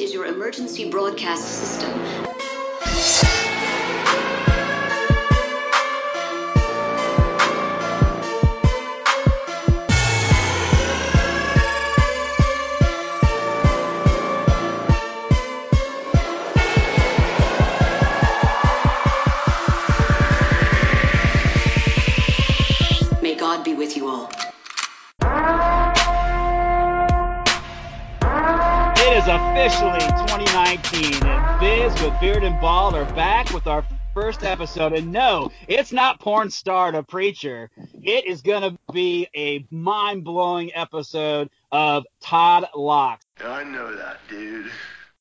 is your emergency broadcast system. Episode. And no, it's not porn star to preacher. It is going to be a mind blowing episode of Todd Locks. I know that, dude.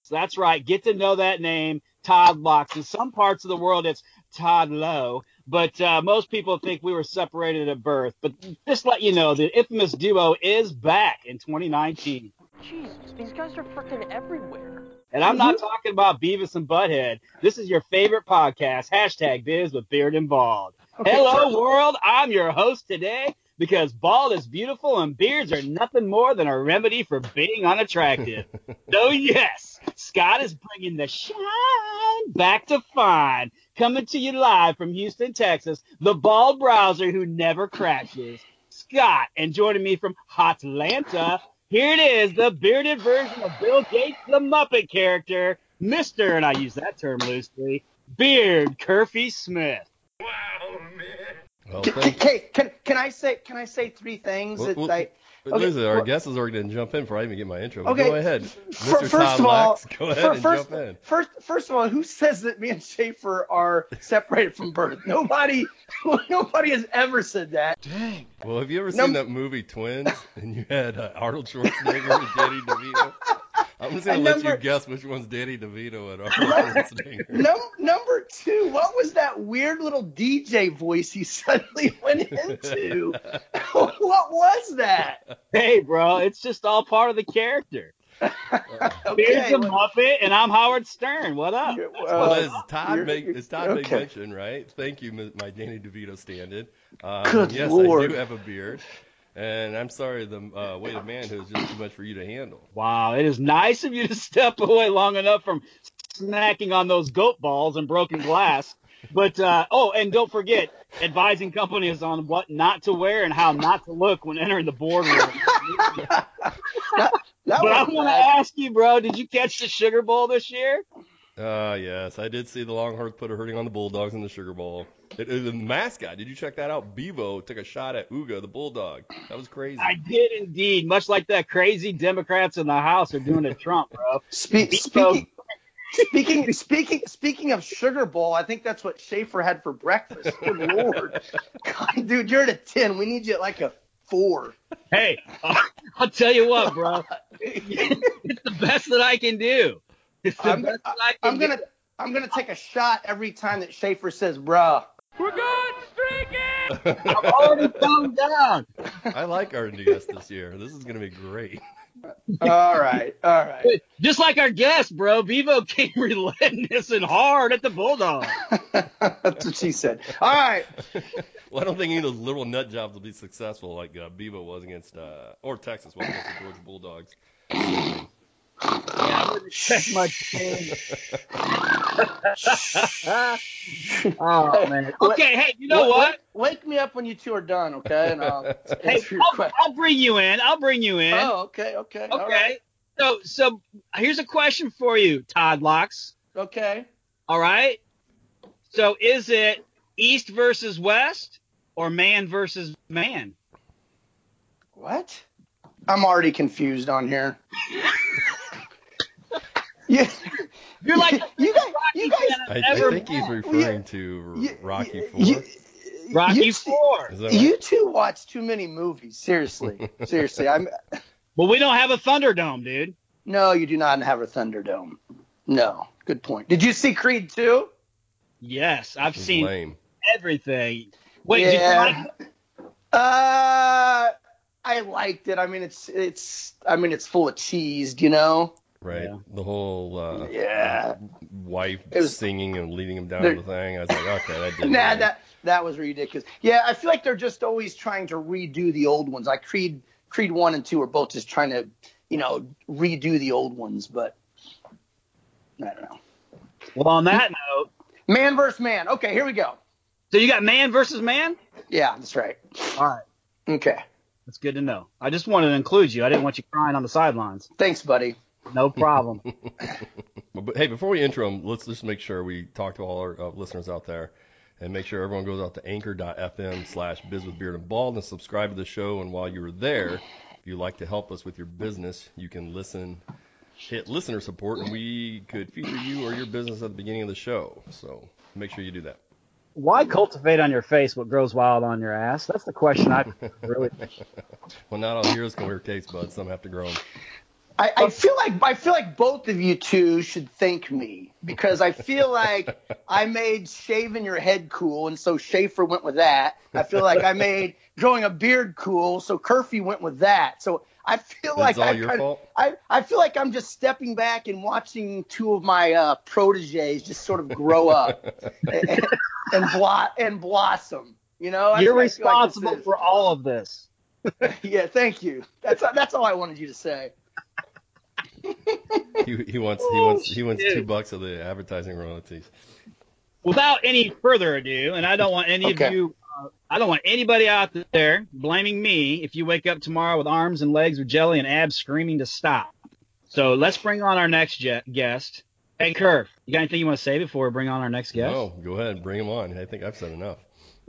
So that's right. Get to know that name, Todd Locks. In some parts of the world, it's Todd Lowe, but uh, most people think we were separated at birth. But just let you know, the infamous duo is back in 2019. Jesus, these guys are freaking everywhere. And I'm not talking about Beavis and Butthead. This is your favorite podcast. Hashtag Biz with Beard and Bald. Hello, world. I'm your host today because bald is beautiful and beards are nothing more than a remedy for being unattractive. so, yes, Scott is bringing the shine back to fine. Coming to you live from Houston, Texas, the bald browser who never crashes. Scott, and joining me from Hotlanta, here it is, the bearded version of Bill Gates, the Muppet character, Mr. and I use that term loosely, Beard Curfy Smith. Wow, man. Well, Can, can, can, can I say can I say three things Well, that well, I but okay, listen, our well- guest is already going to jump in before I even get my intro. Okay, Go ahead. Mr. first Todd of all, Lax, go ahead fir- and first, jump in. first first of all, who says that me and Schaefer are separated from birth? Nobody nobody has ever said that. Dang. Well, have you ever Num- seen that movie Twins and you had uh, Arnold Schwarzenegger and Danny DeVito? I'm just going And to let you guess which one's Danny DeVito and Arnold Schwarzenegger. Num- number two, what was that weird little DJ voice he suddenly went into? what was that? Hey, bro, it's just all part of the character. Beard's Okay, a well, Muppet, and I'm Howard Stern. What up? you're- Well, well, as Todd you're- make, you're- as Todd made okay. mention, right? Thank you, my my Danny DeVito stand-in. Um, Good yes, I do have a beard, and I'm sorry the uh, weight of manhood is just too much for you to handle. Wow, it is nice of you to step away long enough from snacking on those goat balls and broken glass. But uh, oh, and don't forget advising companies on what not to wear and how not to look when entering the boardroom. that but I was want to ask you, bro, did you catch the Sugar Bowl this year? Uh, yes, I did see the Longhorns put a hurting on the Bulldogs in the Sugar Bowl. It, it- the mascot, did you check that out? Bevo took a shot at Uga, the Bulldog. That was crazy. I did indeed, much like that crazy Democrats in the House are doing to Trump, bro. Spe- speaking, speaking, speaking, speaking of sugar bowl, I think that's what Schaefer had for breakfast. Good lord, God, dude, you're at a ten. We need you at like a four. Hey, uh, I'll tell you what, bro. it's the best that I can do. It's the I'm, best that I I'm gonna, I'm gonna take a shot every time that Schaefer says, "Bruh." do. I'm already calmed down. I like our guest this year. This is gonna be great. All right, all right. Just like our guest, bro. Bevo came relentless and hard at the Bulldog. That's what she said. All right. Well, I don't think any of those little nut jobs will be successful like uh, Bevo was against, uh, or Texas was against the Georgia Bulldogs. I wouldn't expect much change. oh man. Okay, hey, you know what? Wake, wake me up when you two are done, okay? And I'll Hey, I'll. I'll bring you in. I'll bring you in. Oh, okay, okay. okay. right, So, so here's a question for you, Todd Locks. Okay. All right. So, is it East versus West or man versus man? What? I'm already confused on here. yeah. You're like you guys, you guys, I, I think he's referring to you- Rocky Four. you, Rocky you, Four. Right? You two watch too many movies. Seriously, seriously. I'm. Well, we don't have a Thunderdome, dude. No, you do not have a Thunderdome. No. Good point. Did you see Creed 2? Yes, I've This is seen lame. everything. Wait, did you yeah. like- Uh, I liked it. I mean, it's it's. I mean, it's full of cheese. You know. Right. Yeah. The whole uh, Yeah. wife It was- singing and leading him down the thing. I was like, okay, that didn't. Nah, work. that that was ridiculous. Yeah, I feel like they're just always trying to redo the old ones. Like Creed, Creed one and two are both just trying to you know, redo the old ones, but I don't know. Well, on that note, Man versus man. Okay, here we go. so you got man versus man. Yeah, that's right. All right, Okay. that's good to know. I just wanted to include you. I didn't want you crying on the sidelines. Thanks, buddy. No problem. But, hey, before we intro them, let's just make sure we talk to all our uh, listeners out there and make sure everyone goes out to anchor.fm slash biz with beard and bald and subscribe to the show. And while you're there, if you'd like to help us with your business, you can listen, hit listener support, and we could feature you or your business at the beginning of the show. So make sure you do that. Why cultivate on your face what grows wild on your ass? That's the question I really. Well, not all heroes can wear capes, bud. Some have to grow 'em. I, I feel like I feel like both of you two should thank me because I feel like I made shaving your head cool, and so Schaefer went with that. I feel like I made growing a beard cool, so Curfy went with that. So I feel That's like all I your kinda- fault? I, I feel like I'm just stepping back and watching two of my uh, proteges just sort of grow up and and, blo- and blossom. You know, That's You're what I feel like responsible for all of this. Yeah, thank you. That's that's all I wanted you to say. He, he wants he wants he wants Oh, two bucks of the advertising royalties. Without any further ado, and I don't want any Okay. of you, uh, I don't want anybody out there blaming me if you wake up tomorrow with arms and legs with jelly and abs screaming to stop. So let's bring on our next je- guest. Hey, Curve, you got anything you want to say before we bring on our next guest? No, go ahead, and bring him on. I think I've said enough.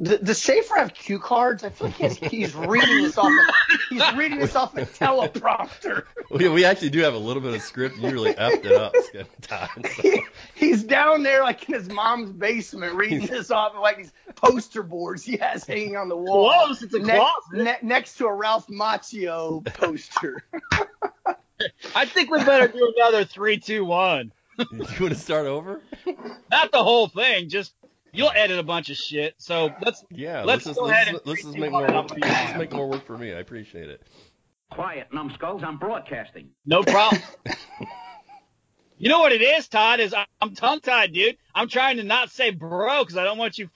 D- Does Schaefer have cue cards? I feel like he's, he's reading this off. A, he's reading this off a teleprompter. We, we actually do have a little bit of script. You really effed it up, Todd. So, He, he's down there like in his mom's basement reading this off of like these poster boards he has hanging on the wall. Close, it's a Ne- closet. ne- next to a Ralph Macchio poster. I think we better do another three, two, one. you want to start over? Not the whole thing, just you'll edit a bunch of shit. So let's Yeah, Let's let's, just go let's, ahead and let's just do make more work, for let's make more work for me. I appreciate it. Quiet, numbskulls. I'm broadcasting. no problem. you know what it is, Todd? Is I- I'm tongue tied, dude. I'm trying to not say bro because I don't want you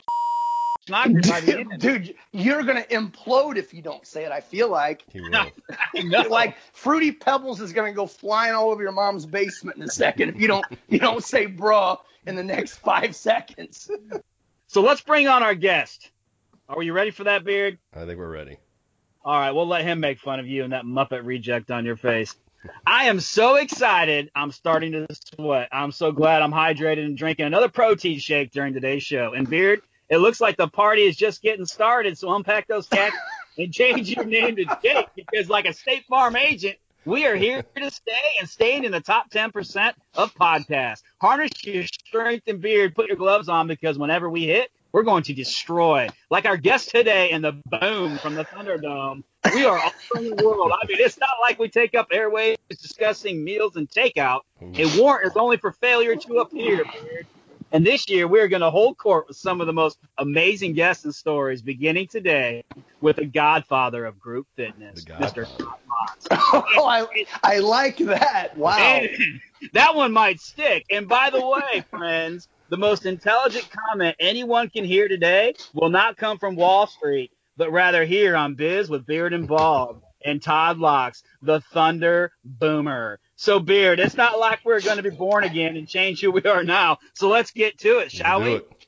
knocking by the end. Dude, you're gonna implode if you don't say it. I feel like He will. No. like Fruity Pebbles is gonna go flying all over your mom's basement in a second if you don't you don't say bruh in the next five seconds. So let's bring on our guest. Are you ready for that, Beard? I think we're ready. All right, we'll let him make fun of you and that Muppet reject on your face. I am so excited. I'm starting to sweat. I'm so glad I'm hydrated and drinking another protein shake during today's show. And Beard, it looks like the party is just getting started. So unpack those cats and change your name to Jake because, like a State Farm agent, we are here to stay and staying in the top 10% of podcasts. Harness your strength and beard. Put your gloves on because whenever we hit, we're going to destroy. Like our guest today in the boom from the Thunderdome. We are all over the world. I mean, it's not like we take up airways discussing meals and takeout. A warrant is only for failure to appear. Beard. And this year, we're going to hold court with some of the most amazing guests and stories, beginning today with the godfather of group fitness, The Mr. Godfather. oh, I I like that. Wow. And that one might stick. And by the way, friends, the most intelligent comment anyone can hear today will not come from Wall Street, but rather here on Biz with Beard and Bald and Todd Locks, the Thunder Boomer. So, Beard, it's not like we're going to be born again and change who we are now. So let's get to it, shall we? it.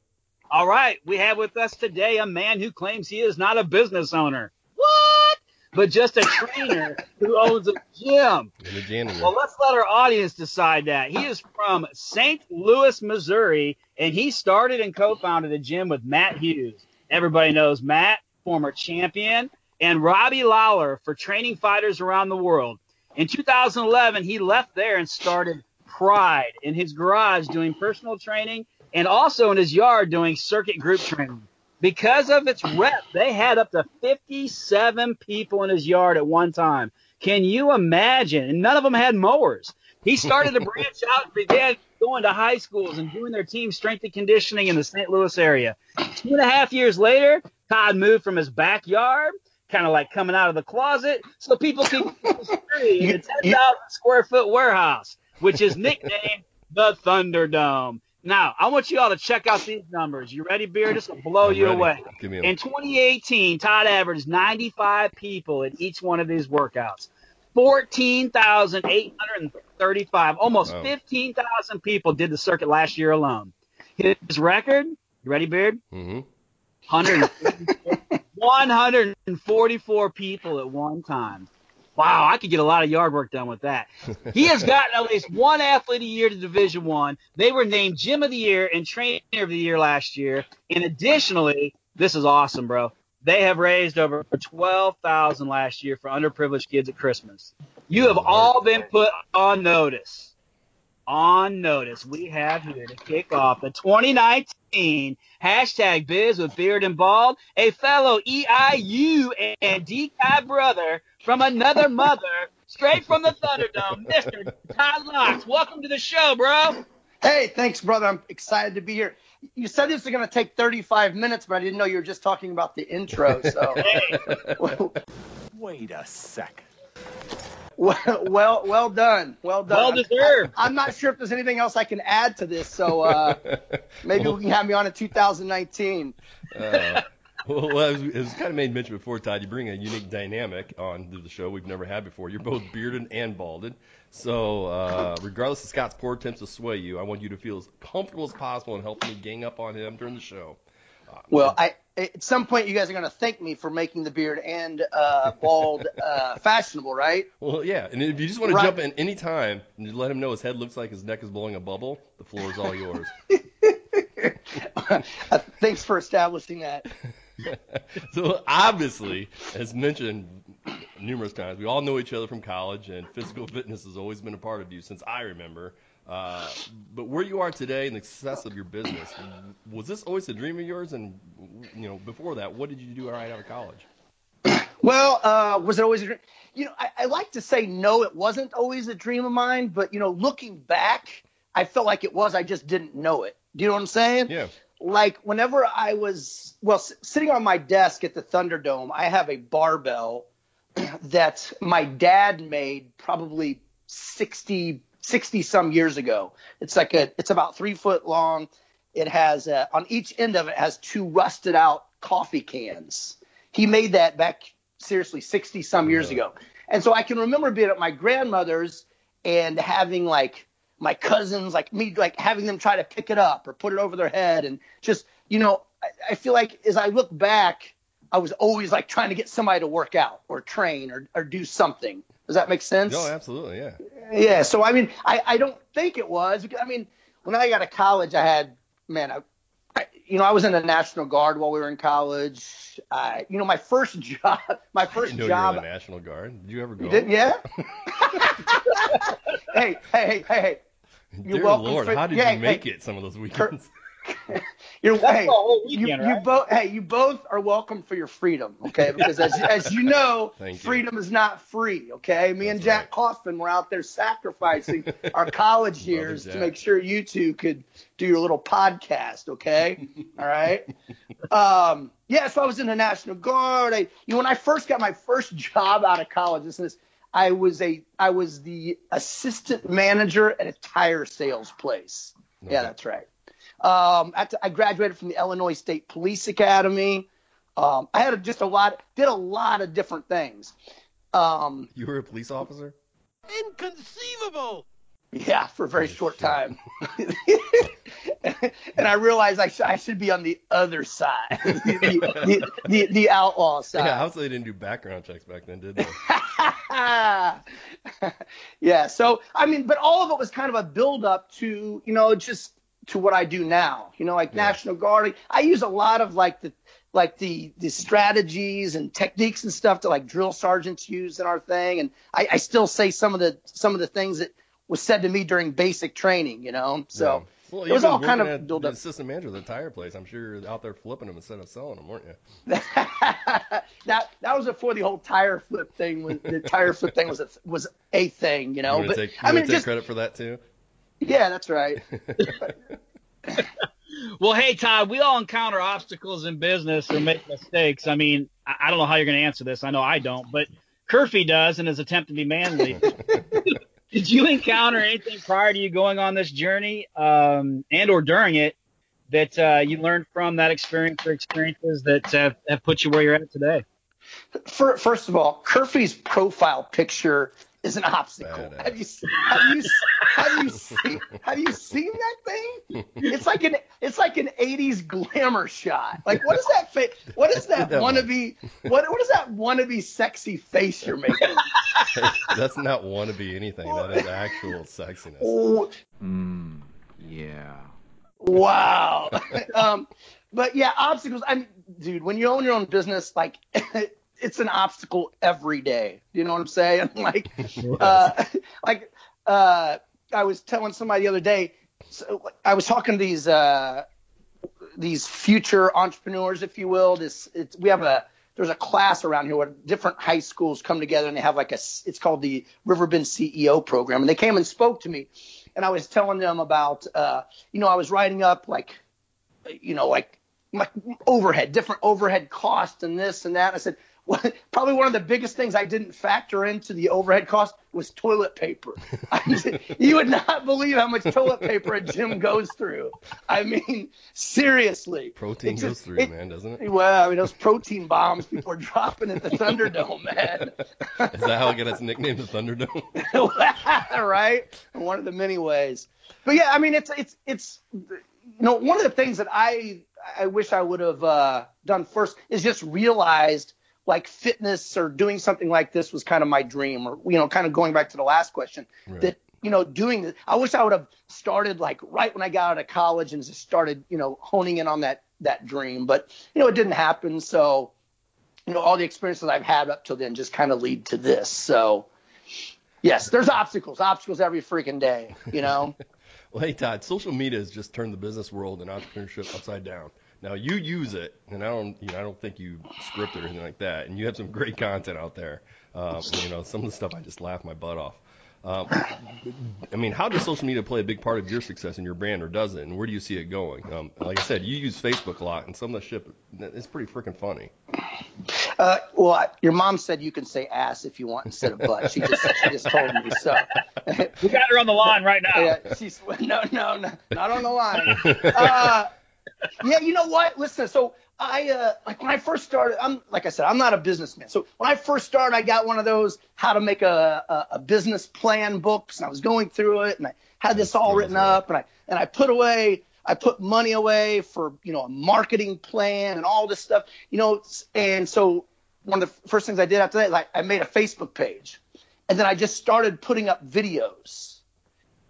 All right, we have with us today a man who claims he is not a business owner. What? But just a trainer who owns a gym. In the janitor. Well, let's let our audience decide that. He is from St. Louis, Missouri, and he started and co-founded a gym with Matt Hughes. Everybody knows Matt, former champion, and Robbie Lawler for training fighters around the world. In 2011, he left there and started Pride in his garage doing personal training and also in his yard doing circuit group training. Because of its rep, they had up to 57 people in his yard at one time. Can you imagine? And none of them had mowers. He started to branch out and began going to high schools and doing their team strength and conditioning in the St. Louis area. Two and a half years later, Todd moved from his backyard, kind of like coming out of the closet, so people use his in a 10,000 square foot warehouse, which is nicknamed the Thunderdome. Now, I want you all to check out these numbers. You ready, Beer? This will blow I'm you ready. away. Give me a In 2018, Todd averaged 95 people at each one of these workouts. 14,835, almost Wow. 15,000 people did the circuit last year alone. His record, you ready, Beard? hmm 100, 144 people at one time. Wow, I could get a lot of yard work done with that. He has gotten at least one athlete a year to Division One. They were named Gym of the Year and Trainer of the Year last year. And additionally, this is awesome, bro. They have raised over twelve thousand last year for underprivileged kids at Christmas. You have all been put on notice. On notice, we have here to kick off the 2019 hashtag Biz with Beard and Bald, a fellow EIU and DCI brother from another mother, straight from the Thunderdome, Mr. Todd Locks. Welcome to the show, bro. Hey, thanks, brother. I'm excited to be here. You said this was going to take 35 minutes, but I didn't know you were just talking about the intro. So, Wait a second. Well, well, well done. Well done. Well deserved. I, am not sure if there's anything else I can add to this. So uh, maybe we can have me on in 2019. Uh, well, well, it was, kind of made mention before, Todd. You bring a unique dynamic on the show we've never had before. You're both bearded and balded. So, uh, regardless of Scott's poor attempts to sway you, I want you to feel as comfortable as possible in helping me gang up on him during the show. Well, I at some point you guys are going to thank me for making the beard and uh, bald uh, fashionable, right? Well, yeah, and if you just want to Right. jump in any time and just let him know his head looks like his neck is blowing a bubble, the floor is all yours. Thanks for establishing that. so obviously, as mentioned numerous times, we all know each other from college, and physical fitness has always been a part of you since I remember. Uh, but where you are today and the success of your business, was this always a dream of yours? And you know, before that, what did you do right out of college? Well, uh, was it always a dream? You know, I, I like to say no, it wasn't always a dream of mine, but you know, looking back, I felt like it was. I just didn't know it. Do you know what I'm saying? Yeah. Like whenever I was, well, s- sitting on my desk at the Thunderdome, I have a barbell that my dad made probably 60, 60 some years ago. It's like a, it's about three foot long. It has, uh, on each end of it has two rusted out coffee cans. He made that back seriously 60 some years ago. And so I can remember being at my grandmother's and having like my cousins, like me, like having them try to pick it up or put it over their head. And just, you know, I, I feel like as I look back, I was always like trying to get somebody to work out or train or, or do something. Does that make sense? No, absolutely, yeah. Yeah. So I mean, I, I don't think it was. I mean, when I got to college, I had man, I, I you know, I was in the National Guard while we were in college. I, you know, my first job, my first didn't know job. you were in the National Guard. Did you ever go? You didn't, yeah. hey, hey, hey, hey, Dear welcome Lord, for- how did yeah, you make hey. it some of those weekends? You're That's hey, the whole you, weekend, you right? both hey, you both are welcome for your freedom, okay? Because as, as you know, Thank you. freedom is not free, okay? Me and Jack right. Kaufman were out there sacrificing our college years to make sure you two could do your little podcast, okay? All right. Um, yeah, so I was in the National Guard. I, you know, when I first got my first job out of college, listen to this, I was a I was the assistant manager at a tire sales place. Yeah, that's right. Um, at I graduated from the Illinois State Police Academy. Um, I had a, just a lot, did a lot of different things. Um, You were a police officer? Inconceivable! yeah, for a very short time. and I realized I, sh- I should be on the other side, the, the, the, the outlaw side. Yeah, obviously they didn't do background checks back then, did they? yeah. So I mean, but all of it was kind of a build up to you know just to what I do now. You know, like Yeah. National Guard. I use a lot of like the like the the strategies and techniques and stuff that like drill sergeants use in our thing, and I, I still say some of the some of the things that was said to me during basic training. You know, so. Yeah. well, it was all kind of built up. assistant manager of the tire place. I'm sure you're out there flipping them instead of selling them, weren't you? that that was before the whole tire flip thing was the tire flip thing was a, was a thing, you know. you but take, I mean, take just credit for that too? Yeah, that's right. Well, hey, Todd, we all encounter obstacles in business or make mistakes. I mean, I, don't know how you're going to answer this. I know I don't, but Curfy does in his attempt to be manly. Did you encounter anything prior to you going on this journey um, and or during it that uh, you learned from that experience or experiences that have, have put you where you're at today? For, first of all, Curfy's profile picture is an obstacle. Badass. Have you have you have you seen have you seen that thing? It's like an it's like an 80s glamour shot. Like what is that fa- what is that That one. wannabe what what is that wannabe sexy face you're making? That's not wannabe anything. That is actual sexiness. Oh, Mm, yeah. Wow. um, but yeah, obstacles. I mean, dude, when you own your own business, like it's an obstacle every day. You know what I'm saying? Like, uh, like uh, I was telling somebody the other day. So I was talking to these uh, these future entrepreneurs, if you will. This it's, we have a there's a class around here where different high schools come together and they have like a it's called the Riverbend CEO program, and they came and spoke to me, and I was telling them about uh, you know I was writing up like you know like like overhead, different overhead costs and this and that. I said, probably one of the biggest things I didn't factor into the overhead cost was toilet paper. Said, you would not believe how much toilet paper a gym goes through. I mean, seriously. Protein It's goes through, it- man, doesn't it? Well, I mean, those protein bombs people are dropping at the Thunderdome, man. Is that how it got its nickname, the Thunderdome? right? One of the many ways. But yeah, I mean, it's it's it's you know one of the things that I I wish I would have uh, done first is just realized like fitness or doing something like this was kind of my dream, or you know, kind of going back to the last question Right. that you know doing this. I wish I would have started like right when I got out of college and just started you know honing in on that that dream, but you know it didn't happen. So you know all the experiences I've had up till then just kind of lead to this. So yes, there's obstacles, obstacles every freaking day. You know. Well, hey Todd, social media has just turned the business world and entrepreneurship upside down. Now you use it, and I don't, you know, I don't think you script it or anything like that. And you have some great content out there. Um, you know, some of the stuff I just laugh my butt off. Um, I mean, how does social media play a big part of your success in your brand, or does it? And where do you see it going? Um, like I said, you use Facebook a lot, and some of the shit, it's pretty freaking funny. Uh, well, I- your mom said you can say ass if you want instead of butt. She just she just told me so. We got her on the line right now. Yeah, she's no, no, no, not on the line. Uh, yeah, you know what? Listen, so I uh, like when I first started. I'm like I said, I'm not a businessman. So when I first started, I got one of those how to make a a, a business plan books, and I was going through it, and I had this all written up, and I and I put away. I put money away for you know a marketing plan and all this stuff, you know, and so one of the first things I did after that, I, I made a Facebook page, and then I just started putting up videos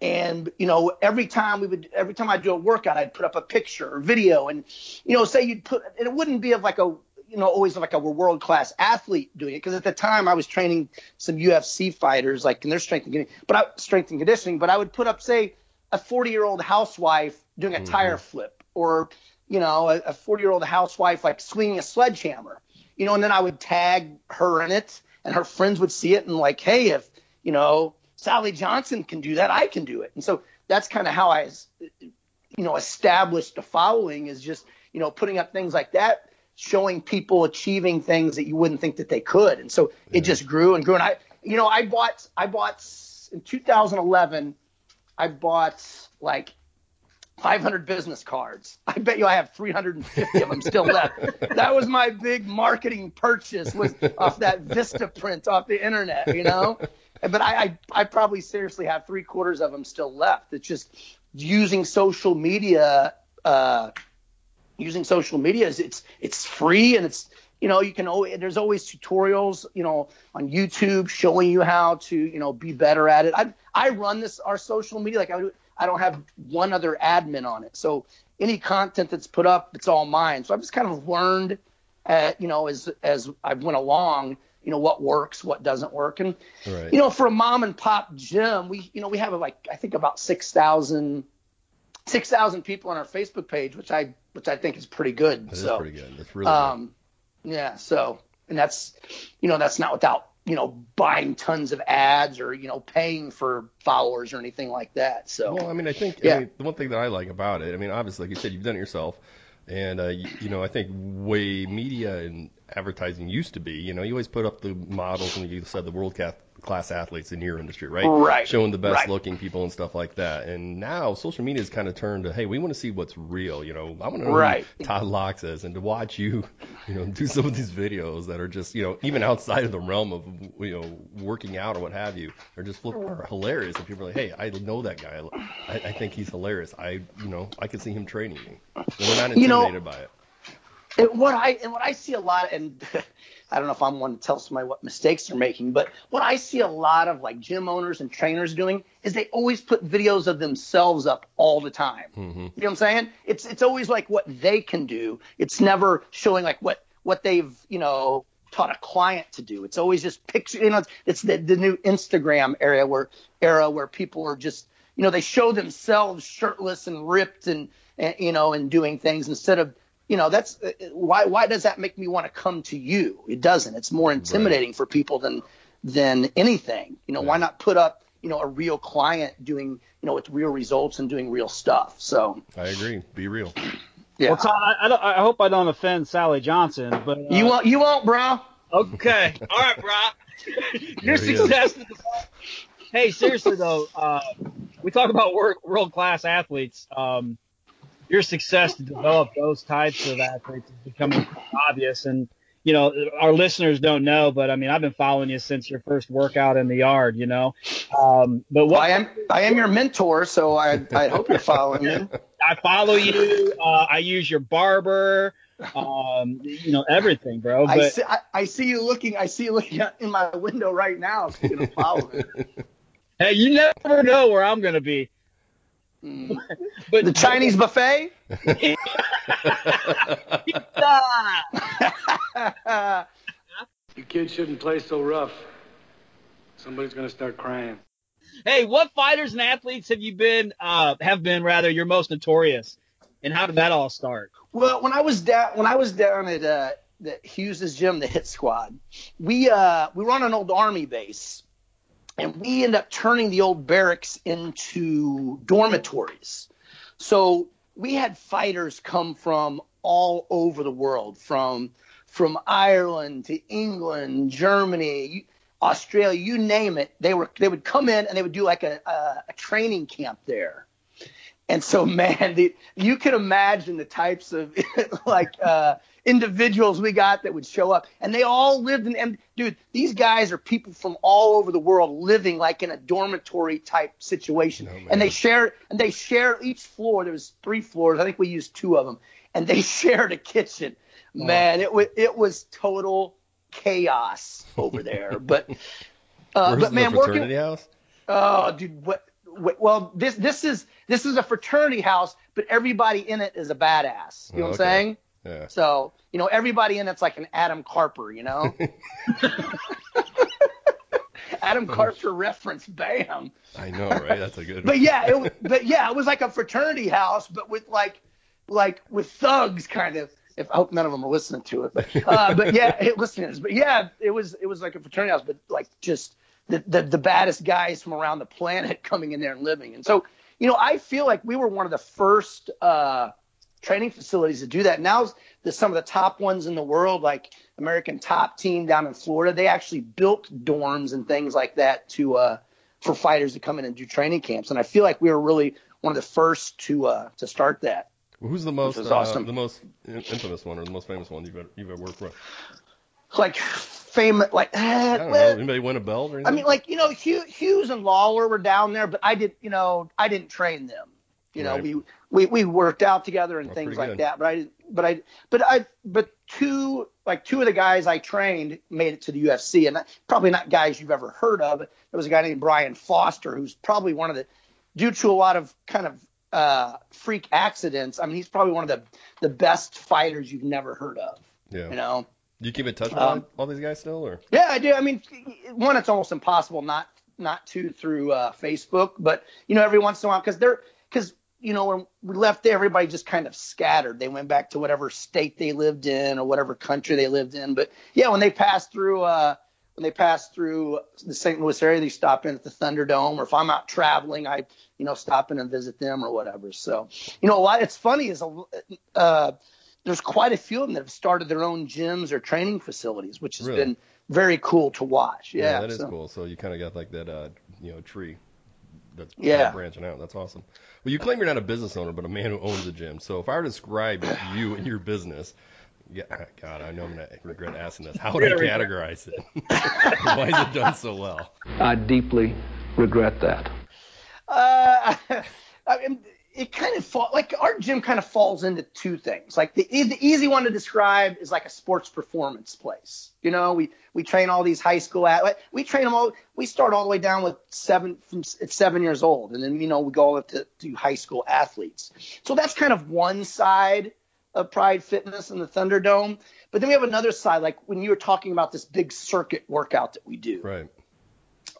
and you know every time we would every time I'd do a workout i'd put up a picture or video and you know say you'd put and it wouldn't be of like a you know always like a world class athlete doing it. Because at the time i was training some ufc fighters like in their strength and conditioning but I, strength and conditioning but i would put up say a 40 year old housewife doing a mm-hmm. tire flip or you know a 40 year old housewife like swinging a sledgehammer you know and then i would tag her in it and her friends would see it and like hey if you know Sally Johnson can do that, I can do it. And so that's kind of how I, you know, established a following is just, you know, putting up things like that, showing people achieving things that you wouldn't think that they could. And so it just grew and grew. And I, you know, I bought, I bought in 2011, I bought like 500 business cards. I bet you I have 350 of them still left. That was my big marketing purchase was off that Vistaprint off the internet, you know. But I, I, I probably seriously have three quarters of them still left. It's just using social media. Uh, using social media is it's it's free and it's you know you can always there's always tutorials you know on YouTube showing you how to you know be better at it. I I run this our social media like I do- I don't have one other admin on it. So any content that's put up, it's all mine. So I've just kind of learned, uh, you know, as as I've went along, you know, what works, what doesn't work, and Right. you know, for a mom and pop gym, we you know we have like I think about six thousand. 6,000 people on our Facebook page, which I which I think is pretty good. That so, pretty good. That's really um, yeah. So, and that's, you know, that's not without, you know, buying tons of ads or, you know, paying for followers or anything like that. So, Well, I mean, I think Yeah. I mean, the one thing that I like about it, I mean, obviously, like you said, you've done it yourself, and uh, you, you know, I think way media and advertising used to be. You know, you always put up the models and you said the world class athletes in your industry, right? Right. Showing the best Right. looking people and stuff like that. And now social media has kind of turned to, hey, we want to see what's real. You know, I want to know Right. who Todd Locks is, and to watch you, you know, do some of these videos that are just, you know, even outside of the realm of, you know, working out or what have you, they're just are hilarious. And people are like, hey, I know that guy. I, I think he's hilarious. I, you know, I could see him training me. And we're not You know- intimidated by it. And what I and what I see a lot, and I don't know if I'm one to tell somebody what mistakes they're making, but what I see a lot of like gym owners and trainers doing is they always put videos of themselves up all the time. Mm-hmm. You know what I'm saying? It's it's always like what they can do. It's never showing like what what they've you know taught a client to do. It's always just picture. You know, it's, it's the the new Instagram area where era where people are just you know they show themselves shirtless and ripped and, and you know and doing things instead of you know that's uh, why why does that make me want to come to you it doesn't it's more intimidating for people than than anything you know why not put up you know a real client doing you know with real results and doing real stuff so I agree. Be real. yeah Well, Todd, I, I, don't, I hope I don't offend Sally Johnson, but uh, you won't you won't bro Okay. All right, bro. Your There is. success. Hey, seriously though, uh, we talk about world class athletes. Um, your success to develop those types of athletes is becoming obvious, and you know our listeners don't know, but I mean I've been following you since your first workout in the yard. You know, um, but well, what I am I am your mentor so I I hope you're following me I follow you. Uh, I use your barber. Um, you know everything, bro. I see I, I see you looking I see you looking in my window right now so you're gonna follow me hey, you never know where I'm gonna be. Mm. But the Chinese buffet You kids shouldn't play so rough. Somebody's gonna start crying. Hey, what fighters and athletes have you been, uh, have been rather, your most notorious? And how did that all start? Well, when I was down when I was down at uh, the Hughes's gym, the Hit Squad, we uh, we were on an old army base, and we end up turning the old barracks into dormitories. So we had fighters come from all over the world, from from Ireland to England, Germany, Australia, you name it. They were they would come in and they would do like a, a, a training camp there. And so, man, the, you can imagine the types of like uh, individuals we got that would show up, and they all lived in. And dude, these guys are people from all over the world living like in a dormitory type situation, man. and they shared. And they shared each floor. There was three floors. I think we used two of them, and they shared a kitchen. Man, it was it was total chaos over there. But uh, but man, working fraternity house? Oh, dude, what, what? Well, this this is this is a fraternity house, but everybody in it is a badass. You know what I'm saying? Yeah. So you know, everybody in it's like an Adam Carper. You know, Adam Carper reference, bam. I know, right? That's a good But yeah, it was, but yeah, it was like a fraternity house, but with like like with thugs kind of. If I hope none of them are listening to it, but uh, but yeah, it, listeners. But yeah, it was it was like a fraternity house, but like just the, the the baddest guys from around the planet coming in there and living. And so you know, I feel like we were one of the first uh, training facilities to do that. Now the, some of the top ones in the world, like American Top Team down in Florida, they actually built dorms and things like that to uh, for fighters to come in and do training camps. And I feel like we were really one of the first to uh, to start that. Who's the most uh, awesome. the most infamous one or the most famous one you've ever, you've ever worked with? Like famous, like I eh, don't know. Anybody win a belt or anything? I mean, like you know, Hugh, Hughes and Lawler were down there, but I did, you know, I didn't train them. You know, Right. we, we we worked out together and Well, things like good. that. But I, but I, but I, but two like two of the guys I trained made it to the UFC, and probably not guys you've ever heard of. There was a guy named Brian Foster, who's probably one of the, due to a lot of kind of uh, freak accidents. I mean, he's probably one of the the best fighters you've never heard of. yeah. You know. Do you keep in touch with Um, all, all these guys still, or? Yeah, I do. I mean, one, it's almost impossible not not to through uh, Facebook, but you know, every once in a while, because they're because you know when we left there, everybody just kind of scattered. They went back to whatever state they lived in or whatever country they lived in. But yeah, when they passed through. uh when they pass through the St. Louis area, they stop in at the Thunderdome, or if I'm out traveling, I, you know, stop in and visit them or whatever. So, you know, a lot. It's funny is, uh, there's quite a few of them that have started their own gyms or training facilities, which has Really? been very cool to watch. Yeah, that is so- cool. So you kind of got like that, uh, you know, tree that's Yeah. branching out. That's awesome. Well, you claim you're not a business owner, but a man who owns a gym. So if I were to describe you and your business, yeah, God, I know I'm gonna regret asking this. How would I categorize it? Why is it done so well? I deeply regret that. Uh, I mean, it kind of fall like our gym kind of falls into two things. Like the, e- the easy one to describe is like a sports performance place. You know, we we train all these high school at we train them all. We start all the way down with seven from at seven years old, and then you know we go all up to, to high school athletes. So that's kind of one side of Pride Fitness and the Thunderdome. But then we have another side, like when you were talking about this big circuit workout that we do. Right.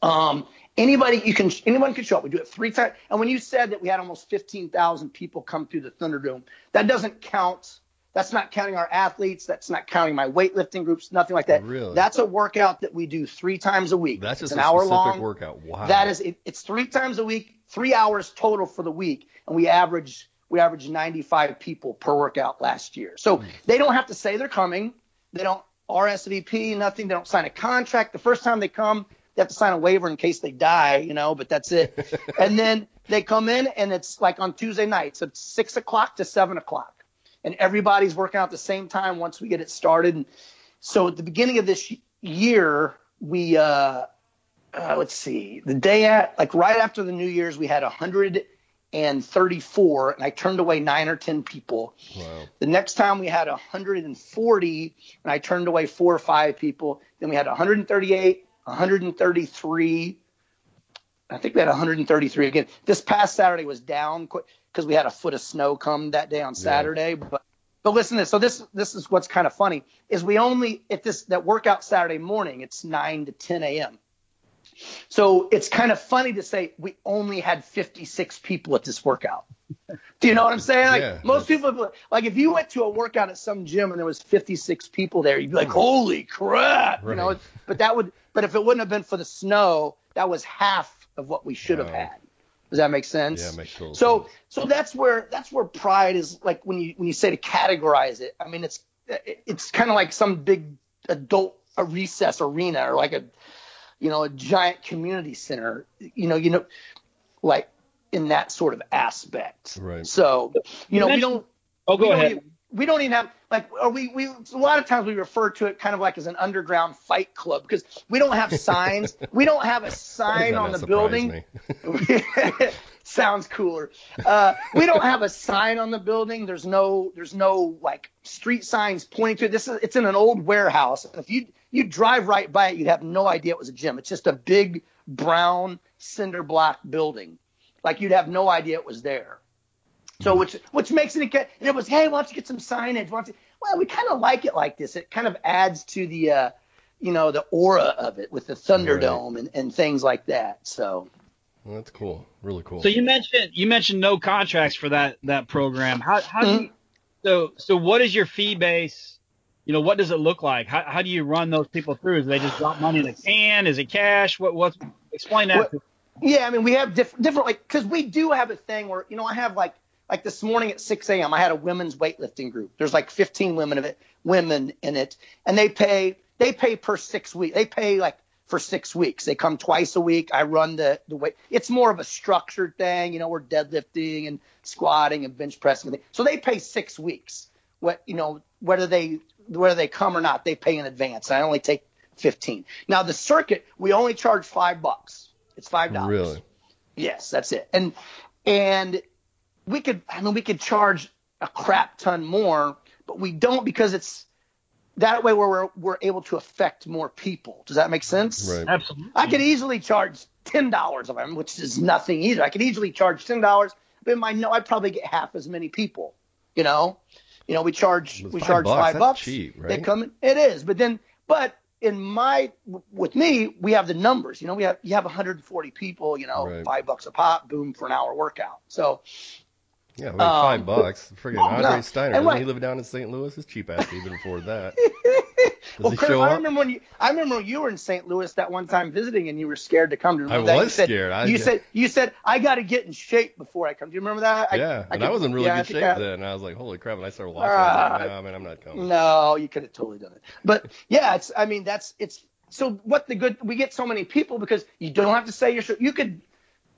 Um, anybody you can anyone can show up. We do it three times. And when you said that we had almost 15,000 people come through the Thunderdome, that doesn't count. That's not counting our athletes. That's not counting my weightlifting groups. Nothing like that. Really? That's a workout that we do three times a week. That's just an a hour long workout. Wow. That is it, it's three times a week, three hours total for the week, and we average we average 95 people per workout last year. So Hmm. they don't have to say they're coming. They don't RSVP, nothing. They don't sign a contract. The first time they come, they have to sign a waiver in case they die, you know. But that's it. and then they come in, and it's like on Tuesday nights, it's six o'clock to seven o'clock, and everybody's working out at the same time once we get it started. And so at the beginning of this year, we uh, uh, let's see, the day at like right after the New Year's, we had 134, and I turned away nine or ten people. Wow. The next time we had 140, and I turned away four or five people. Then we had 138, 133. I think we had 133 again. This past Saturday was down because we had a foot of snow come that day on Saturday. But but listen to this. So this this is what's kind of funny is we only at this that workout Saturday morning. It's 9 to 10 a.m. So it's kind of funny to say we only had 56 people at this workout. Do you know what I'm saying? Like Yeah, most people, like if you went to a workout at some gym and there was 56 people there, you'd be like, "Holy crap!" You know. But that would, but if it wouldn't have been for the snow, that was half of what we should have had. Does that make sense? Yeah, it makes total so sense. so that's where that's where pride is like when you when you say to categorize it. I mean it's it's kind of like some big adult a recess arena or like a you know a giant community center. You know you know like in that sort of aspect. Right. So you know we don't. Oh, go ahead. even- we don't even have like or we we a lot of times we refer to it kind of like as an underground fight club because we don't have signs. we don't have a sign on the building. Sounds cooler. Uh, we don't have a sign on the building. There's no there's no like street signs pointing to it. This is it's in an old warehouse. And if you you drive right by it, you'd have no idea it was a gym. It's just a big brown cinder block building. Like you'd have no idea it was there. So which which makes it and it was hey why don't you get some signage? Why don't you, well we kind of like it like this. It kind of adds to the uh, you know the aura of it with the Thunderdome and, and things like that. So Well, that's cool. Really cool. So you mentioned you mentioned no contracts for that that program. How how Mm-hmm. you, so so what is your fee base? You know, what does it look like? How how do you run those people through? Do they just drop money in a can? Is it cash? What what explain that. What- Yeah, I mean, we have diff- different, like, because we do have a thing where, you know, I have like, like this morning at 6 a.m., I had a women's weightlifting group. There's like 15 women of it, women in it, and they pay, they pay per six weeks. They pay like for six weeks. They come twice a week. I run the the weight. It's more of a structured thing, you know, we're deadlifting and squatting and bench pressing. and. So they pay six weeks. What you know, whether they whether they come or not, they pay in advance. I only take 15. Now the circuit, we only charge five bucks. It's five dollars. Really? Yes, that's it. And and we could I mean we could charge a crap ton more, but we don't because it's that way where we're we're able to affect more people. Does that make sense? Right. Absolutely. I could easily charge ten dollars of them, which is nothing either. I could easily charge ten dollars, but in my no, I'd probably get half as many people. You know, you know, we charge But we five charge bucks, five that's bucks. cheap, They come in. It is, but then, but in my with me, we have the numbers. You know, we have you have 140 people. You know, Right. five bucks a pop, boom for an hour workout. So Yeah, we have Um, five bucks. Friggin' Andre no. Steiner. And Doesn't what- he live down in St. Louis? His cheap ass even afford that. Well, Chris, I remember when you I remember when you were in St. Louis that one time visiting and you were scared to come. To I that? was you said, scared. I- you said you said I got to get in shape before I come. Do you remember that? I, yeah, and could- I was in really yeah, I good shape I- then. And I was like, holy crap! And I started. I was like, Uh, nah, man, I'm not coming. No, you could have totally done it. But yeah, it's I mean that's it's so what the good we get so many people because you don't have to say your show. You could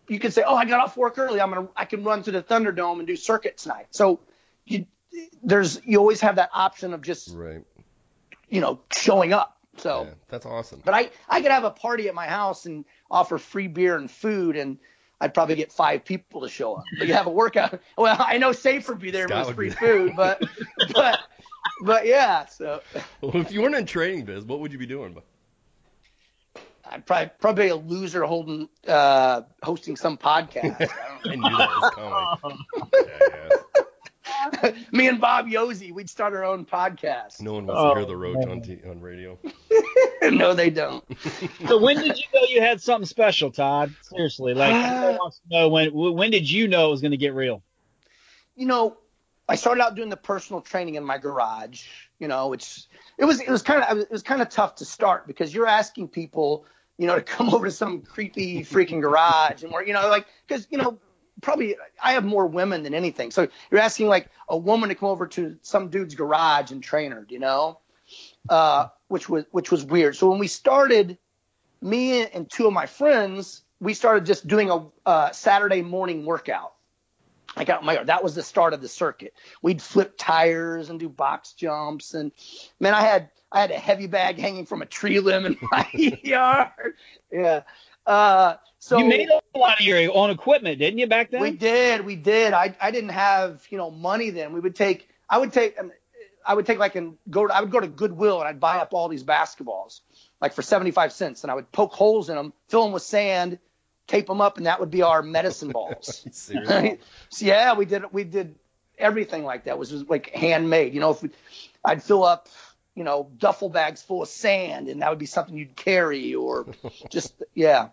you could say, oh, I got off work early. I'm gonna I can run to the Thunderdome and do circuit tonight. So you there's you always have that option of just Right. you know showing up. So. Yeah, that's awesome. But I, I could have a party at my house and offer free beer and food, and I'd probably get five people to show up. But you have a workout. Well, I know Safe would be there Scott with free food, but but but yeah. So Well, if you weren't in training biz, what would you be doing? I'd probably probably a loser holding uh, hosting some podcast. I knew that was coming. yeah, yeah. Me and Bob Yosi, we'd start our own podcast. No one wants Oh, to hear the roach on t- on radio. no, they don't. So when did you know you had something special, Todd? Seriously, like everyone wants to know when when did you know it was going to get real? you know, I started out doing the personal training in my garage. You know, it's it was it was kind of it was kind of tough to start because you're asking people, you know, to come over to some creepy freaking garage and where you know like because you know probably I have more women than anything. So you're asking like a woman to come over to some dude's garage and train her, you know, uh, which was which was weird. So when we started, me and two of my friends, we started just doing a uh, Saturday morning workout. I got my that was the start of the circuit. We'd flip tires and do box jumps and man, I had I had a heavy bag hanging from a tree limb in my yard. Yeah. Uh, so you made a lot of your own equipment, didn't you, back then? we did, we did. I I didn't have you know money then. We would take I would take um, I would take like and go I would go to Goodwill and I'd buy up all these basketballs like for 75 cents and I would poke holes in them, fill them with sand, tape them up, and that would be our medicine balls. Seriously? so yeah, we did we did everything like that. It was like handmade. You know, if we, I'd fill up, you know, duffel bags full of sand, and that would be something you'd carry, or just yeah.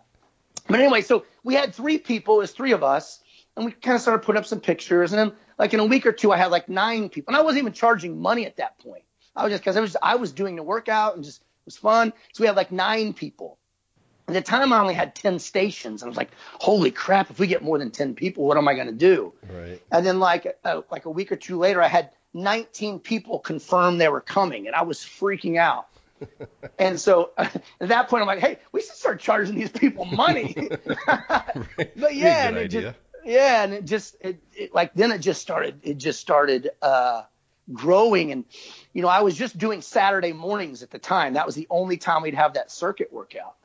But anyway, so we had three people. It was three of us, and we kind of started putting up some pictures, and then like in a week or two, I had like nine people, and I wasn't even charging money at that point. I was just because I was I was doing the workout and just it was fun. So we had like nine people. At the time, I only had 10 stations. And I was like, holy crap, if we get more than 10 people, what am I going to do? Right. And then, like, uh, like a week or two later, I had 19 people confirmed they were coming, and I was freaking out. and so at that point, I'm like, hey, we should start charging these people money. but yeah, and it just, yeah, and it just, it, it, like, then it just started, it just started, uh, growing. And, you know, I was just doing Saturday mornings at the time. That was the only time we'd have that circuit workout.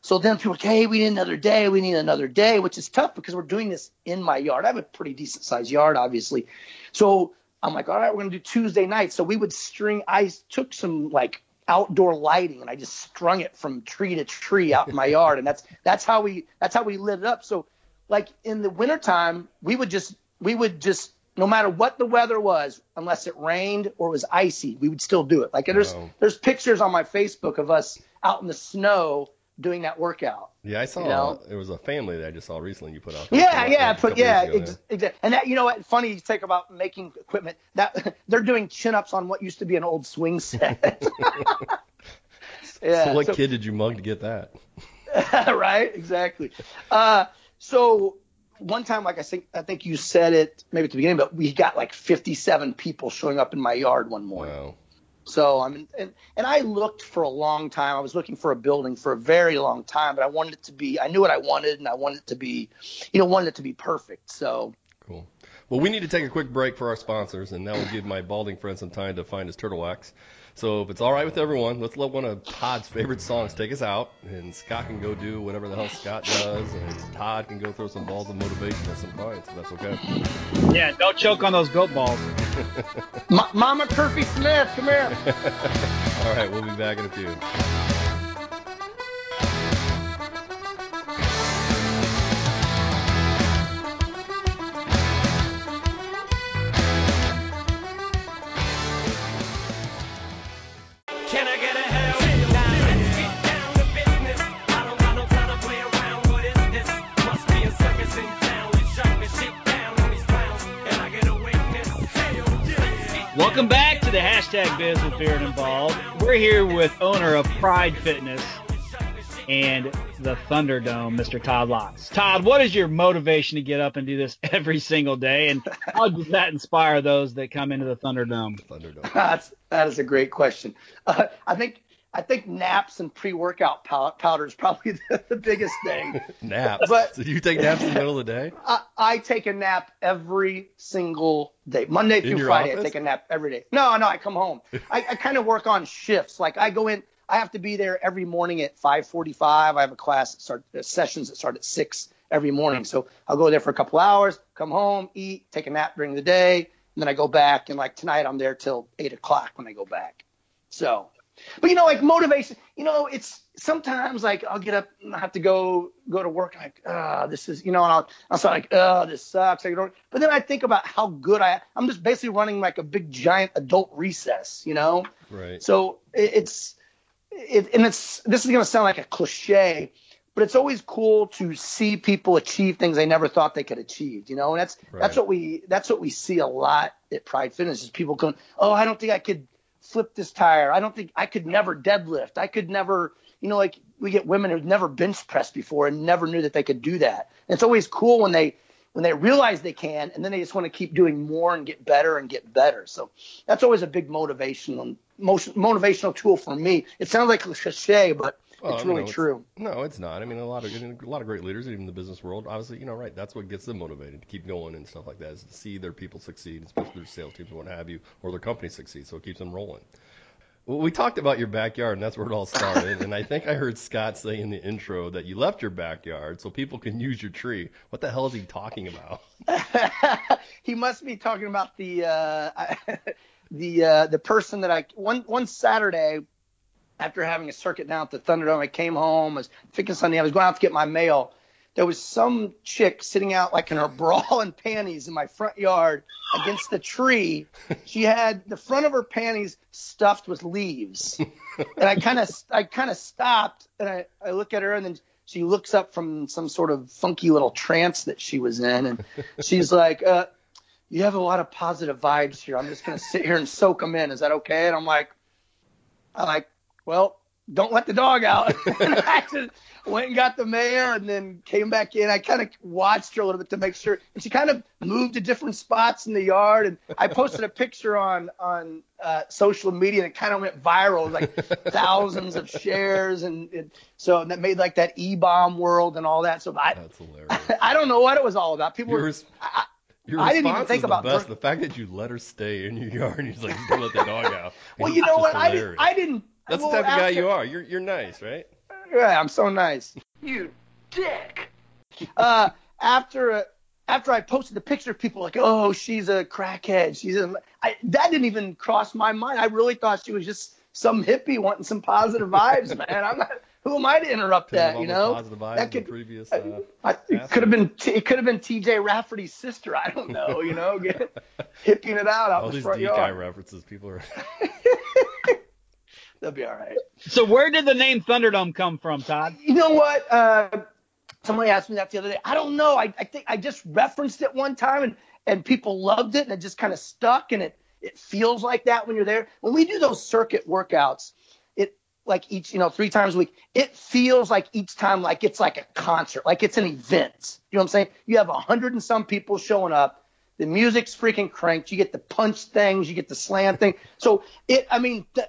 So then people were like, hey, we need another day. We need another day, which is tough because we're doing this in my yard. I have a pretty decent sized yard, obviously. So I'm like, all right, we're going to do Tuesday night. So we would string, I took some like outdoor lighting and I just strung it from tree to tree out in my yard. And that's, that's how we, that's how we lit it up. So like in the wintertime, we would just, we would just, no matter what the weather was, unless it rained or was icy, we would still do it. Like there's, there's pictures on my Facebook of us out in the snow doing that workout. Yeah, I saw. You know? It was a family that I just saw recently. You put out. Yeah, yeah, but yeah, ex- exactly. And that you know what? Funny you think about making equipment that they're doing chin ups on what used to be an old swing set. yeah. So what so- kid did you mug to get that? right? Exactly. Uh, so one time, like I think, I think you said it maybe at the beginning, but we got like 57 people showing up in my yard one morning. Wow. So I mean, and, and I looked for a long time. I was looking for a building for a very long time, but I wanted it to be. I knew what I wanted, and I wanted it to be, you know, wanted it to be perfect. So Cool. Well, we need to take a quick break for our sponsors, and that will give my balding friend some time to find his turtle wax. So if it's all right with everyone, let's let one of Todd's favorite songs take us out, and Scott can go do whatever the hell Scott does, and Todd can go throw some balls of motivation at some clients, if that's okay. Yeah, don't choke on those goat balls. M- Mama Kirby Smith, come here. all right, we'll be back in a few. Biz with Beard Bald. We're here with owner of Pride Fitness and the Thunderdome, Mr. Todd Lotz. Todd, what is your motivation to get up and do this every single day, and how does that inspire those that come into the Thunderdome? Thunderdome. That's that is a great question. Uh, I think I think naps and pre-workout powder is probably the, the biggest thing. Naps. But- so you take naps in the middle of the day? I, I take a nap every single day. Monday In through Friday, office? I take a nap every day. No, no, I come home. I, I kind of work on shifts. Like I go in, I have to be there every morning at 5:45. I have a class that start uh, sessions that start at six every morning. So I'll go there for a couple hours, come home, eat, take a nap during the day, and then I go back. And like tonight, I'm there till eight o'clock when I go back. So, but you know, like motivation, you know, it's sometimes like I'll get up and I have to go go to work and like, ah, this is, you know, and I'll I'll start like, oh, this sucks. I don't. But then I think about how good I. I'm just basically running like a big giant adult recess, you know. Right. So it, it's it, and it's this is gonna sound like a cliche, but it's always cool to see people achieve things they never thought they could achieve. You know, and that's that's what we that's what we see a lot at Pride Fitness is people going, oh, I don't think I could flip this tire. I don't think I could never deadlift. I could never, you know, like we get women who've never bench pressed before and never knew that they could do that. And it's always cool when they when they realize they can and then they just want to keep doing more and get better and get better. So that's always a big motivational motivational tool for me. It sounds like a cliche, but Well, it's really no, true. No, it's not. I mean, a lot of a lot of great leaders, even in the business world, obviously, you know, right? That's what gets them motivated to keep going and stuff like that. Is to see their people succeed, especially their sales teams and what have you, or their company succeed. So it keeps them rolling. Well, we talked about your backyard, and that's where it all started. and I think I heard Scott say in the intro that you left your backyard so people can use your tree. What the hell is he talking about? he must be talking about the uh, the uh, the person that I one one Saturday after having a circuit down at the Thunderdome, I came home. I was thinking Sunday. I was going out to get my mail. There was some chick sitting out like in her bra and panties in my front yard against the tree. She had the front of her panties stuffed with leaves, and I kind of I kind of stopped and I, I look at her and then she looks up from some sort of funky little trance that she was in and she's like, uh, "You have a lot of positive vibes here. I'm just gonna sit here and soak them in. Is that okay?" And I'm like, I'm like, well, don't let the dog out. I just went and got the mayor and then came back in. I kind of watched her a little bit to make sure. And she kind of moved to different spots in the yard. And I posted a picture on on uh, social media and it kind of went viral, like thousands of shares. And, and so that made like that e bomb world and all that. So I, That's hilarious. I don't know what it was all about. People were. I, your I didn't even think about the best. The fact that you let her stay in your yard and you're like, don't let the dog out. well, you know what? I didn't. I didn't. That's well, the type of guy after- you are. You're you're nice, right? Yeah, I'm so nice. You dick. uh, after uh, after I posted the picture, people were like, "Oh, she's a crackhead." She's a. I, that didn't even cross my mind. I really thought she was just some hippie wanting some positive vibes, man. I'm not. Who am I to interrupt that? You know, positive vibes that could. previous. Uh, I, it could have been. T- it could have been T.J. Rafferty's sister. I don't know. You know, get, hipping it out out all in the these front deep guy yard. references, people are. They'll be all right. So where did the name Thunderdome come from, Todd? You know what? Uh, somebody asked me that the other day. I don't know. I, I think I just referenced it one time and, and people loved it and it just kind of stuck and it, it feels like that when you're there. When we do those circuit workouts, it like each, you know, three times a week, it feels like each time like it's like a concert, like it's an event. You know what I'm saying? You have a hundred and some people showing up. The music's freaking cranked. You get the punch things, you get the slam thing. So it, I mean, th-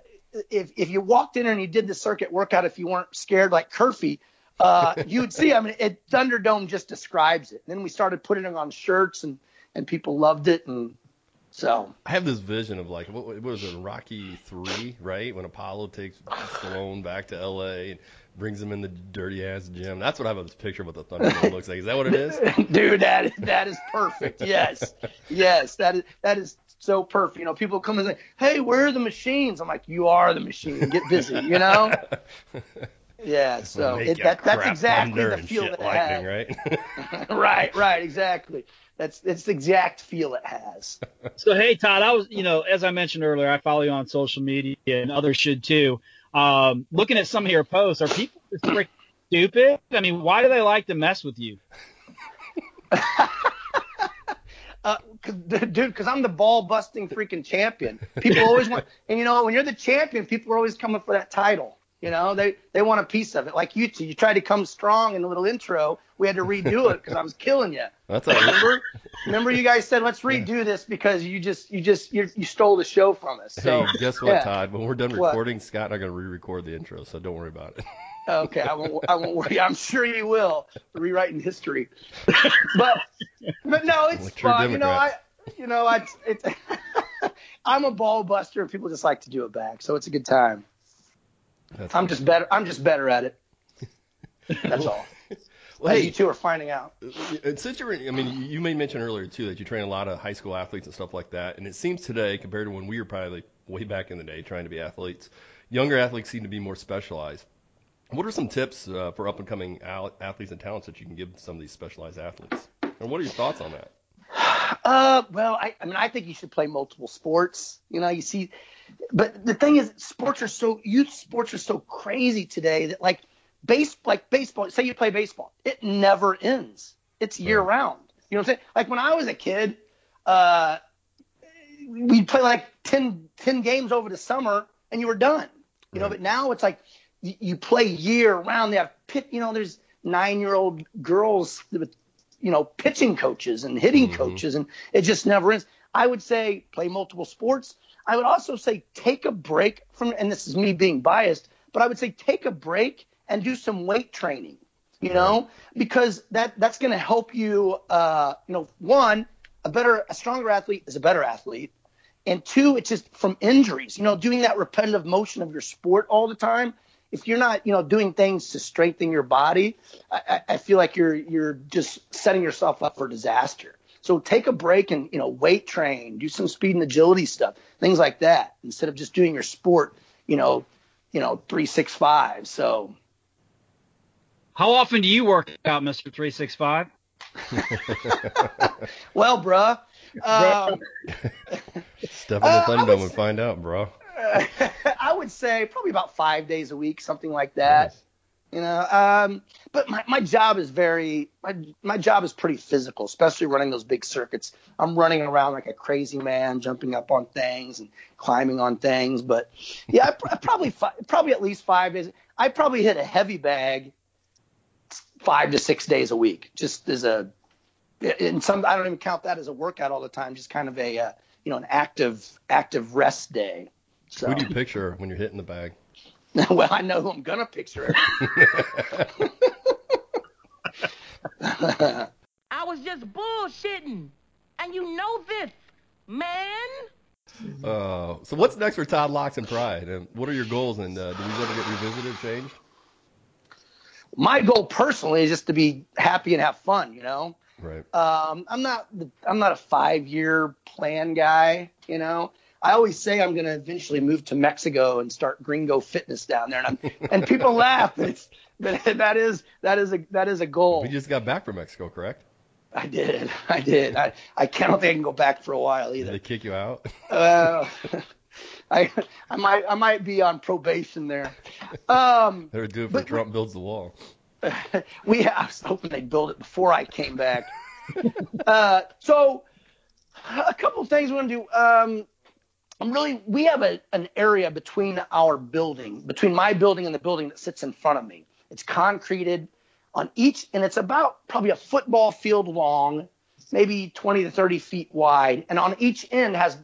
if if you walked in and you did the circuit workout, if you weren't scared like Curfy, uh, you'd see. I mean, it, Thunderdome just describes it. And then we started putting it on shirts, and and people loved it, and so I have this vision of like what, what was it, Rocky Three, right? When Apollo takes Stallone back to L.A. and brings him in the dirty ass gym. That's what I have this picture of what the Thunderdome looks like. Is that what it is? dude, that is that is perfect. Yes, yes, that is that is so perfect. You know, people come and say, "Hey, where are the machines?" I'm like, "You are the machine. Get busy." You know. Yeah, so it, that, that's exactly the feel shit that it lightning, has. right? right, right, exactly. That's it's the exact feel it has. So hey, Todd, I was, you know, as I mentioned earlier, I follow you on social media, and others should too. Um, looking at some of your posts, are people just freaking stupid? I mean, why do they like to mess with you? Uh, 'cause- dude, because I'm the ball busting freaking champion. People always want, and you know, when you're the champion, people are always coming for that title. You know, they they want a piece of it. Like you two, you tried to come strong in the little intro. We had to redo it because I was killing you. That's all. Remember? Remember, you guys said let's redo this because you just you just you, you stole the show from us. So hey, guess what, yeah. Todd? When we're done What? recording, Scott and I are going to re-record the intro, so don't worry about it. Okay, I won't. I won't worry. I'm sure you will. Rewriting history, but but no, it's fun. You know, I you know I it's I'm a ball buster and people just like to do it back, so it's a good time. That's I'm just better. I'm just better at it. That's all. Well, As hey, you two are finding out. And since you're, I mean, you made mention earlier too that you train a lot of high school athletes and stuff like that. And it seems today, compared to when we were probably like way back in the day trying to be athletes, younger athletes seem to be more specialized. What are some tips uh, for up and coming al- athletes and talents that you can give some of these specialized athletes? And what are your thoughts on that? Uh, well, I, I mean, I think you should play multiple sports. You know, you see, but the thing is, sports are so youth sports are so crazy today that like base like baseball. Say you play baseball, it never ends. It's year round. You know what I'm saying? Like when I was a kid, uh, we'd play like 10, 10 games over the summer and you were done. You know, but now it's like you, play year round. They have pit. You know, there's nine year old girls with you know, pitching coaches and hitting Mhm. coaches, and it just never ends. I would say play multiple sports. I would also say take a break from, and this is me being biased, but I would say take a break and do some weight training. You know, because that that's going to help you. Uh, you know, one, a better, a stronger athlete is a better athlete, and two, it's just from injuries. You know, doing that repetitive motion of your sport all the time. If you're not, you know, doing things to strengthen your body, I, I I feel like you're you're just setting yourself up for disaster. So take a break and you know weight train, do some speed and agility stuff, things like that, instead of just doing your sport, you know, you know three six five. So How often do you work out, Mister Three Six Five? well, bruh. Um, Step on the Uh, I Thunderdome and find out, bro. I would say probably about five days a week, something like that. You know, um, but my, my job is very my my job is pretty physical, especially running those big circuits. I'm running around like a crazy man, jumping up on things and climbing on things. But yeah, I, pr- probably fi- probably at least five days. I probably hit a heavy bag five to six days a week, just as a and some I don't even count that as a workout all the time, just kind of a uh, you know an active active rest day. So Who do you picture when you're hitting the bag? well, I know who I'm gonna picture. I was just bullshitting. And you know this, man. Uh, so what's next for Todd Locks and Pride? And what are your goals? And uh, do these ever get revisited, changed? My goal personally is just to be happy and have fun. You know, Right. um, I'm not the- I'm not a five year plan guy. You know, I always say I'm gonna eventually move to Mexico and start Gringo Fitness down there, and I'm, and people laugh. But, it's, but that is that is a that is a goal. We just got back from Mexico, correct? I did, I did. I I can't think I can go back for a while Did either. they kick you out? Uh, I I might I might be on probation there. Um, They would do it for Trump builds the wall. we I was hoping they'd build it before I came back. uh, so a couple of things we're gonna do. Um, I'm really we have a, an area between our building, between my building and the building that sits in front of me. It's concreted on each, and it's about probably a football field long, maybe 20 to 30 feet wide, and on each end has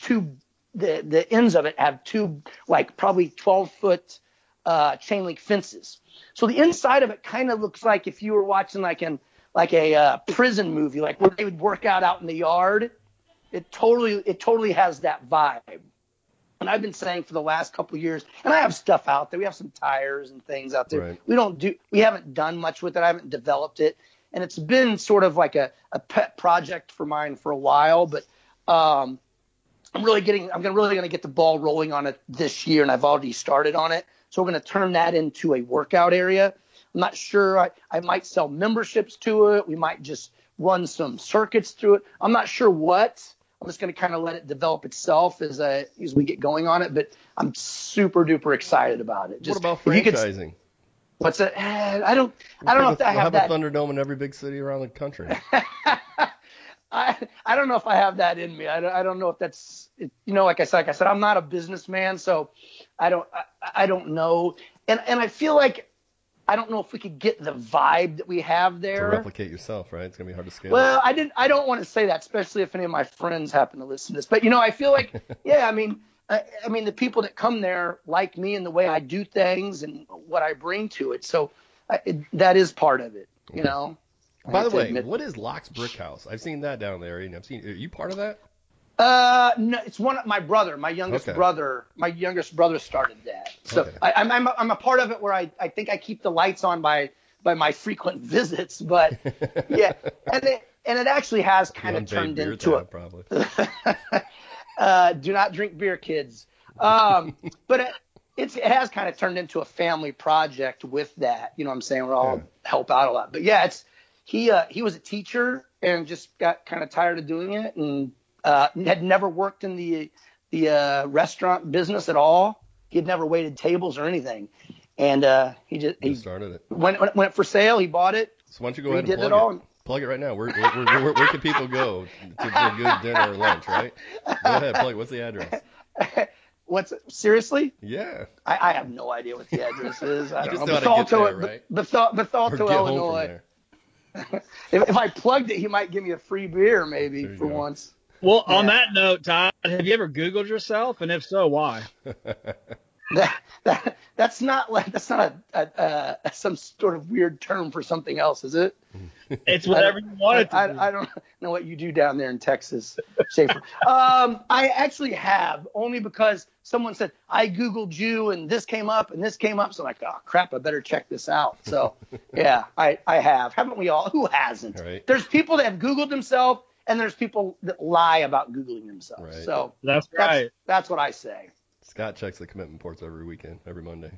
two. The the ends of it have two like probably 12 foot uh, chain link fences. So the inside of it kind of looks like if you were watching like an like a uh, prison movie, like where they would work out out in the yard. It totally it totally has that vibe. And I've been saying for the last couple of years, and I have stuff out there. We have some tires and things out there. Right. We don't do we haven't done much with it. I haven't developed it, and it's been sort of like a, a pet project for mine for a while. But um, I'm really getting I'm gonna, really going to get the ball rolling on it this year, and I've already started on it. So we're going to turn that into a workout area. I'm not sure. I, I might sell memberships to it. We might just run some circuits through it. I'm not sure what. I'm just going to kind of let it develop itself as a, as we get going on it. But I'm super duper excited about it. Just, what about could- franchising? what's it? Eh, I don't I don't know if I have have that. a Thunderdome in every big city around the country. I I don't know if I have that in me. I don't, I don't know if that's it, you know like I said like I said I'm not a businessman so I don't I, I don't know and and I feel like I don't know if we could get the vibe that we have there. To replicate yourself, right? It's gonna be hard to scale. Well, I didn't. I don't want to say that, especially if any of my friends happen to listen to this. But you know, I feel like, yeah. I mean, I, I mean, the people that come there like me and the way I do things and what I bring to it. So I, it, that is part of it. You know. I By the way, admit- what is Locke's Brick House? I've seen that down there, and I've seen. Are you part of that? Uh, no, it's one of my brother, my youngest Okay. brother, my youngest brother started that. So Okay. I, I'm, I'm, a, I'm a part of it where I, I think I keep the lights on by, by my frequent visits, but yeah, and it, and it actually has kind of turned into a, probably. uh, do not drink beer, kids. Um, but it, it's, it has kind of turned into a family project with that. You know what I'm saying? We're all help out a lot. But yeah, it's he uh, he was a teacher and just got kind of tired of doing it and uh, had never worked in the the uh, restaurant business at all. He had never waited tables or anything. And uh, he just he started it. went went went for sale. He bought it. So why don't you go ahead and plug it all. Plug it right now. Where, where, where, where, can people go to, a good dinner or lunch, right? Go ahead, plug. it. What's the address? What's seriously? Yeah. I, I have no idea what the address is. I You don't just know. know how to get Bethalto, there, right? Bethal- Bethalto, get Illinois. If, if I plugged it, he might give me a free beer, maybe for once. Well, on that note, Todd, have you ever Googled yourself, and if so, why? That, that that's not like that's not a, a, a some sort of weird term for something else, is it? It's whatever you want it to. I, I don't know what you do down there in Texas, Schaefer. um, I actually have only because someone said I googled you and this came up and this came up, so I'm like, oh crap, I better check this out. So yeah, I I have. Haven't we all? Who hasn't? Right. There's people that have googled themselves and there's people that lie about googling themselves. Right. So That's that's right. that's what I say. Scott checks the commitment ports every weekend, every Monday.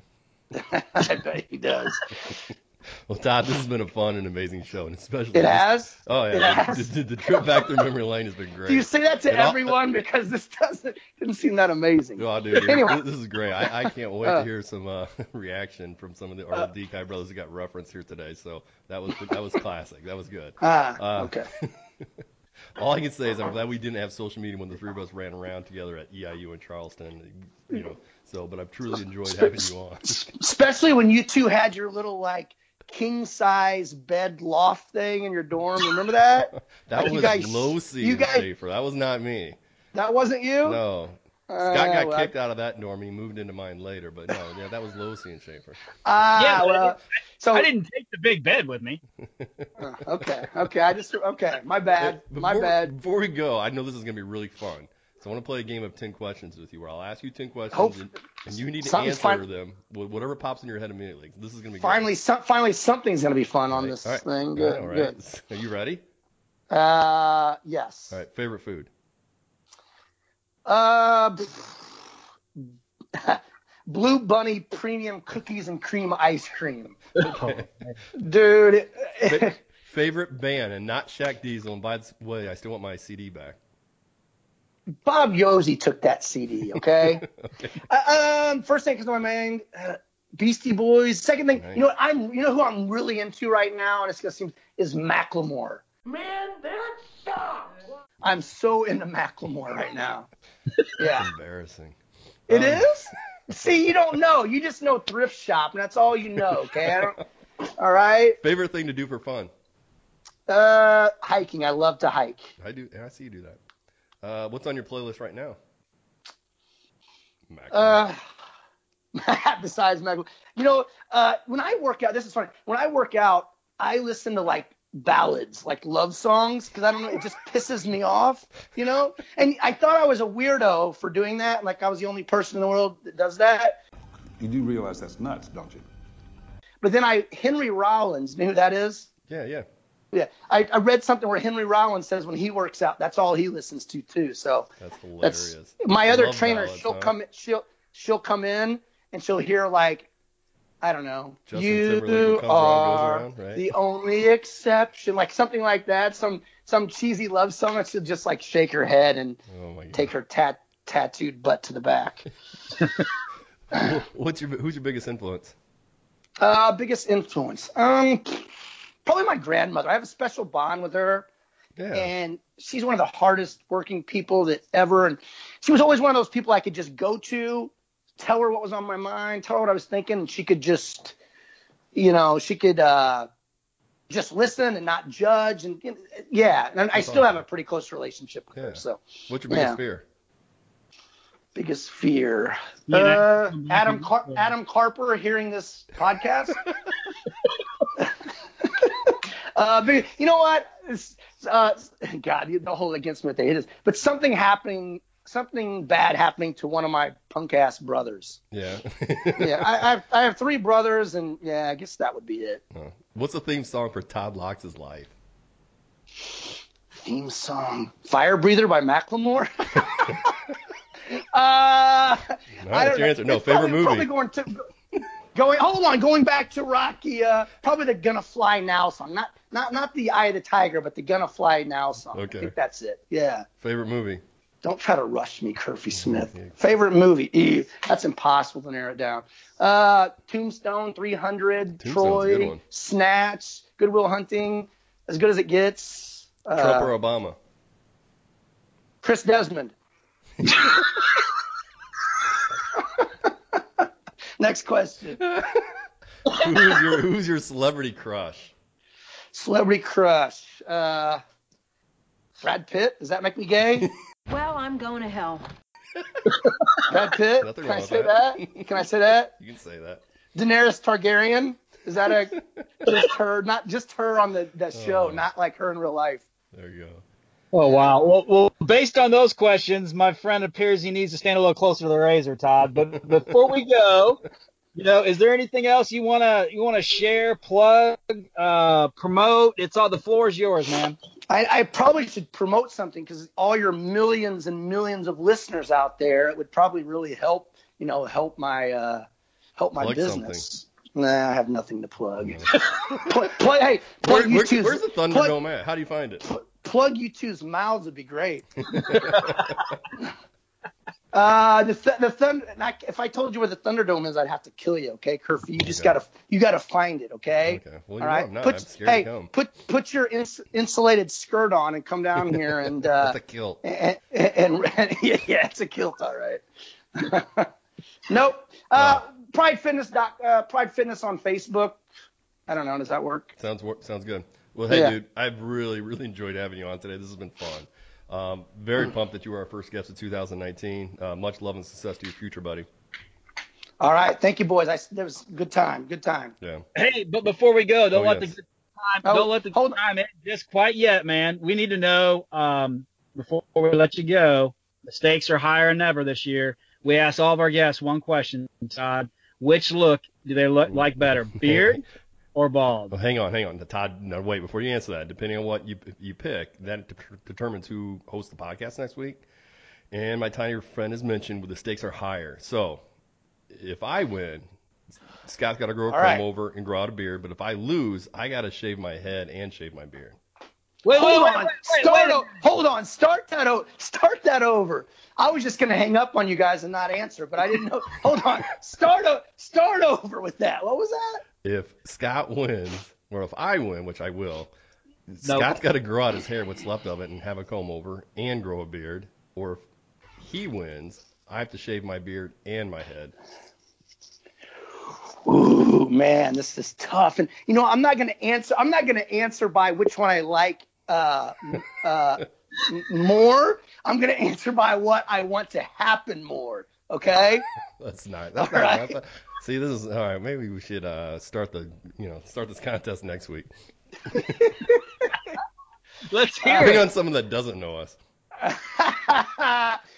I bet he does. Well, Todd, this has been a fun and amazing show, and especially It this- has? Oh It yeah, has? The, the, the trip back through memory lane has been great. Do you say that to And all- everyone because this doesn't didn't seem that amazing? Oh, dude, Anyway. this is great. I, I can't wait Uh. to hear some uh, reaction from some of the our DK brothers who got referenced here today. So that was that was classic. That was good. Ah, Uh, okay. All I can say is I'm glad we didn't have social media when the three of us ran around together at EIU in Charleston. You know, so but I've truly enjoyed having you on. Especially when you two had your little like king size bed loft thing in your dorm. Remember that? That Like, you was guys- low season, you guys- Schaefer. That was not me. That wasn't you? No. Uh, Scott got well, kicked out of that dorm. He moved into mine later, but no, yeah, that was low and Schaefer. Ah, Yeah, but well, so I didn't take the big bed with me. uh, okay, okay. I just okay. My bad. Before, My bad. Before we go, I know this is going to be really fun. So I want to play a game of 10 questions with you where I'll ask you 10 questions Hope- and, and you need to answer fin- them with whatever pops in your head immediately. This is going to be Finally, some, finally, something's gonna be fun on Great. this All right. thing. Good, right, all right. good. Are you ready? Uh, yes. All right. Favorite food? Uh, Blue Bunny Premium Cookies and Cream Ice Cream. Dude. Favorite band and not Shaq Diesel. And by the way, I still want my CD back. Bob Yosi took that CD, okay? okay. uh, um, first thing comes to my mind, uh, Beastie Boys. Second thing, Right. you know what I'm, you know who I'm really into right now, and it's gonna seem is Macklemore. Man, that sucks. I'm so into Macklemore right now. Yeah, Embarrassing. it Um, is. See, you don't know. You just know thrift shop, and that's all you know. Okay. All right. Favorite thing to do for fun? Uh, hiking. I love to hike. I do. I see you do that. Uh, what's on your playlist right now? Mac. Uh, besides Macklemore, you know, uh, when I work out, this is funny. When I work out, I listen to like ballads, like love songs, because I don't know, it just pisses me off, you know. And I thought I was a weirdo for doing that, like I was the only person in the world that does that. You do realize that's nuts, don't you? But then I, Henry Rollins, you know who that is? yeah, yeah. Yeah, I, I read something where Henry Rollins says when he works out, that's all he listens to too. So That's hilarious. that's my I other trainer. ballads, she'll huh? come, she'll she'll come in and she'll hear like, I don't know, Justin you comes around, goes are around, right? the only exception, like something like that. Some some cheesy love song. And she'll just like shake her head and Oh take her tat tattooed butt to the back. What's your who's your biggest influence? Uh, biggest influence. Um, probably my grandmother. I have a special bond with her Yeah. and she's one of the hardest working people that ever. And she was always one of those people I could just go to, tell her what was on my mind, tell her what I was thinking, and she could just, you know, she could uh, just listen and not judge. And you know, yeah, and I That's still have a pretty close relationship with Yeah. her. So What's your biggest Yeah. fear? biggest fear. Yeah, uh, Adam Car- Adam Carper hearing this podcast. uh, but you know what? Uh, God, the don't hold it against me what they hit is, but something happening, something bad happening to one of my punk ass brothers. Yeah. Yeah, I, I, have, I have three brothers, and yeah, I guess that would be it. Oh. What's the theme song for Todd Locks' life? Theme song, Fire Breather by Macklemore. uh, I that's don't your know. answer. No, It's favorite probably, movie. Probably going to going. Hold on, going back to Rocky. Uh, probably the "Gonna Fly Now" song. Not not not the "Eye of the Tiger," but the "Gonna Fly Now" song. Okay. I think that's it. Yeah. Favorite movie? Don't try to rush me, Curfy Smith. Favorite movie? Ew, that's impossible to narrow it down. Uh, Tombstone, 300, Tombstone's a good Troy. Snatch, Good Will Hunting, as good as it gets. Uh, Trump or Obama? Chris Desmond. Next question. who's your Who's your celebrity crush? Celebrity crush. Uh, Brad Pitt. Does that make me gay? Well, I'm going to hell. Brad Pitt. Nothing Can I say that. that? Can I say that? You can say that. Daenerys Targaryen. Is that a just her? Not just her on the, the show, Oh. not like her in real life. There you go. Oh wow. Well, well, based on those questions, my friend appears he needs to stand a little closer to the razor, Todd. But before we go, you know, is there anything else you wanna you wanna share, plug, uh, promote? It's all the floor is yours, man. I, I probably should promote something because all your millions and millions of listeners out there, it would probably really help. You know, help my uh, help my Plug business. Nah, I have nothing to plug. play, play, hey, plug Where, you where, two's- where's the plug, Thunderdome at? How do you find it? plug you two's mouths would be great. Uh, the th- the thunder. Not, if I told you where the Thunderdome is, I'd have to kill you. Okay, Curfew. You just Okay. gotta you gotta find it. Okay. Okay. Well, All right. I'm not. Put, hey, to come. put put your ins- insulated skirt on and come down here and uh, That's a kilt. and, and, and- yeah, yeah, it's a kilt, all right. nope. Uh, Pride Fitness doc, uh, Pride Fitness on Facebook. I don't know. Does that work? Sounds sounds good. Well, hey, Yeah. dude, I've really really enjoyed having you on today. This has been fun. Um, very pumped that you were our first guest of 2019. Uh, much love and success to your future, buddy. All right. Thank you, boys. I, that was a good time. Good time. Yeah. Hey, but before we go, don't Oh, let yes. the time Oh, don't let the hold good time end just quite yet, man. We need to know um, before we let you go. The stakes are higher than ever this year. We ask all of our guests one question, Todd. Which look do they look like better, beard or bald? Well, hang on, hang on. Todd, no, wait. Before you answer that, depending on what you you pick, that de- determines who hosts the podcast next week. And my tiny friend has mentioned the stakes are higher. So if I win, Scott's got to grow a comb right. over and grow out a beard. But if I lose, I got to shave my head and shave my beard. Wait, hold wait, on. wait, wait, start wait. o- hold on. Start that o- Start that over. I was just gonna hang up on you guys and not answer, but I didn't know. hold on. Start o- Start over with that. What was that? If Scott wins, or if I win, which I will, No. Scott's got to grow out his hair, what's left of it, and have a comb over and grow a beard. Or if he wins, I have to shave my beard and my head. Ooh, man, this is tough. And you know, I'm not gonna answer. I'm not gonna answer by which one I like uh, uh, more. I'm gonna answer by what I want to happen more. Okay. That's not. That's All not. right. That's not see, this is all right. Maybe we should uh, start the you know start this contest next week. Let's hear it Bring it. on someone that doesn't know us.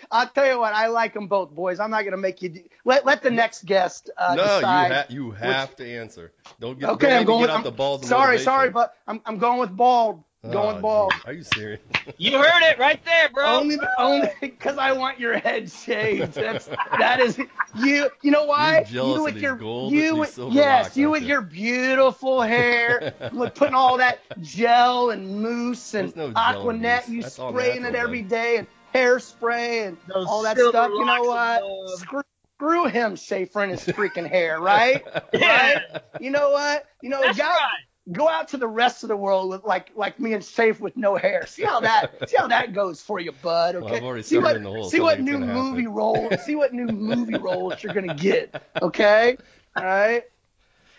I'll tell you what. I like them both, boys. I'm not gonna make you. Do, let Let the next guest uh, no, you decide. ha- you have to answer. Don't get. okay, don't I'm me going get with. out I'm, the balls. sorry, motivation. sorry, but I'm I'm going with bald. Oh, Going Oh, bald. geez. Are you serious? You heard it right there, bro. Only, only because I want your head shaved. That's that is you. You know why? You're you with these your gold- you with yes, locks, you with you? your beautiful hair, with putting all that gel and mousse and no Aquanet. You That's all spraying it natural, every bud. day and hairspray and Those all that stuff. You know what? Screw, screw him, Schaefer and his freaking hair, right? Yeah. Right? You know what? You know, That's guys, right. Go out to the rest of the world with like like me and Safe with no hair. See how that see how that goes for you, bud. Well, Okay. I've already see what the see what new movie happen. role see what new movie roles you're gonna get. Okay. All right.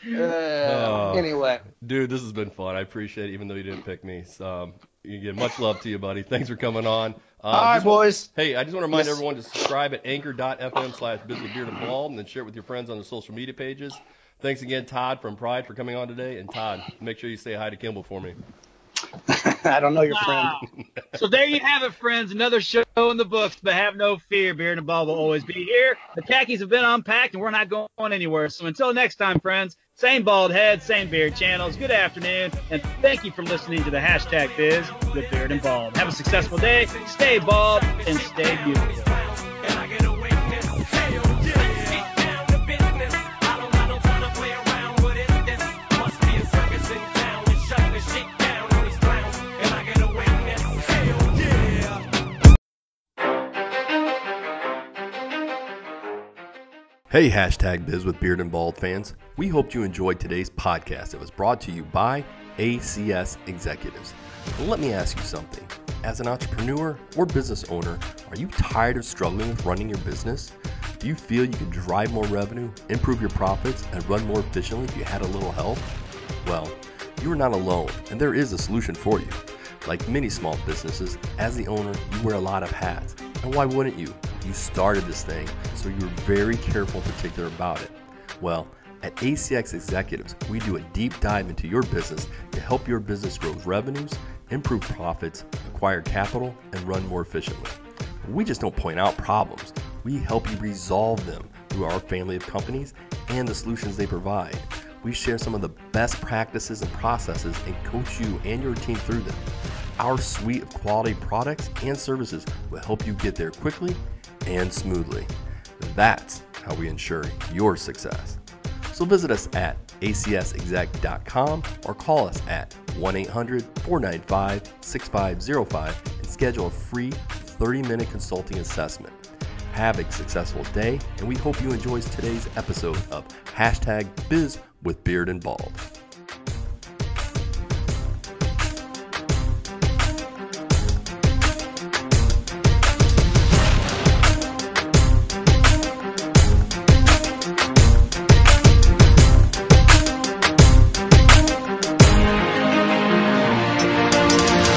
Uh, Oh. Anyway. Dude, this has been fun. I appreciate it, even though you didn't pick me. So, um, again, much love to you, buddy. Thanks for coming on. Uh, All right, boys. Hey, I just want to remind Yes. everyone to subscribe at anchor.fm slash business beard and bald and then share it with your friends on their social media pages. Thanks again, Todd from Pride, for coming on today. And Todd, make sure you say hi to Kimball for me. I don't know your friend. So there you have it, friends. Another show in the books, but have no fear. Beard and Bald will always be here. The khakis have been unpacked, and we're not going anywhere. So until next time, friends, same bald head, same beard channels. Good afternoon, and thank you for listening to the hashtag Biz with Beard and Bald. Have a successful day. Stay bald and stay beautiful. Hey, hashtag biz with beard and bald fans. We hoped you enjoyed today's podcast. It was brought to you by ACS Executives. Let me ask you something. As an entrepreneur or business owner, are you tired of struggling with running your business? Do you feel you could drive more revenue, improve your profits, and run more efficiently if you had a little help? Well, you are not alone, and there is a solution for you. Like many small businesses, as the owner, you wear a lot of hats. And why wouldn't you? You started this thing, so you're very careful and particular about it. Well, at ACS Executives, we do a deep dive into your business to help your business grow revenues, improve profits, acquire capital, and run more efficiently. We just don't point out problems, we help you resolve them through our family of companies and the solutions they provide. We share some of the best practices and processes and coach you and your team through them. Our suite of quality products and services will help you get there quickly and smoothly. That's how we ensure your success. So visit us at acsexec.com or call us at 1 800 495 6505 and schedule a free 30 minute consulting assessment. Have a successful day, and we hope you enjoyed today's episode of Hashtag Biz with Beard and Bald.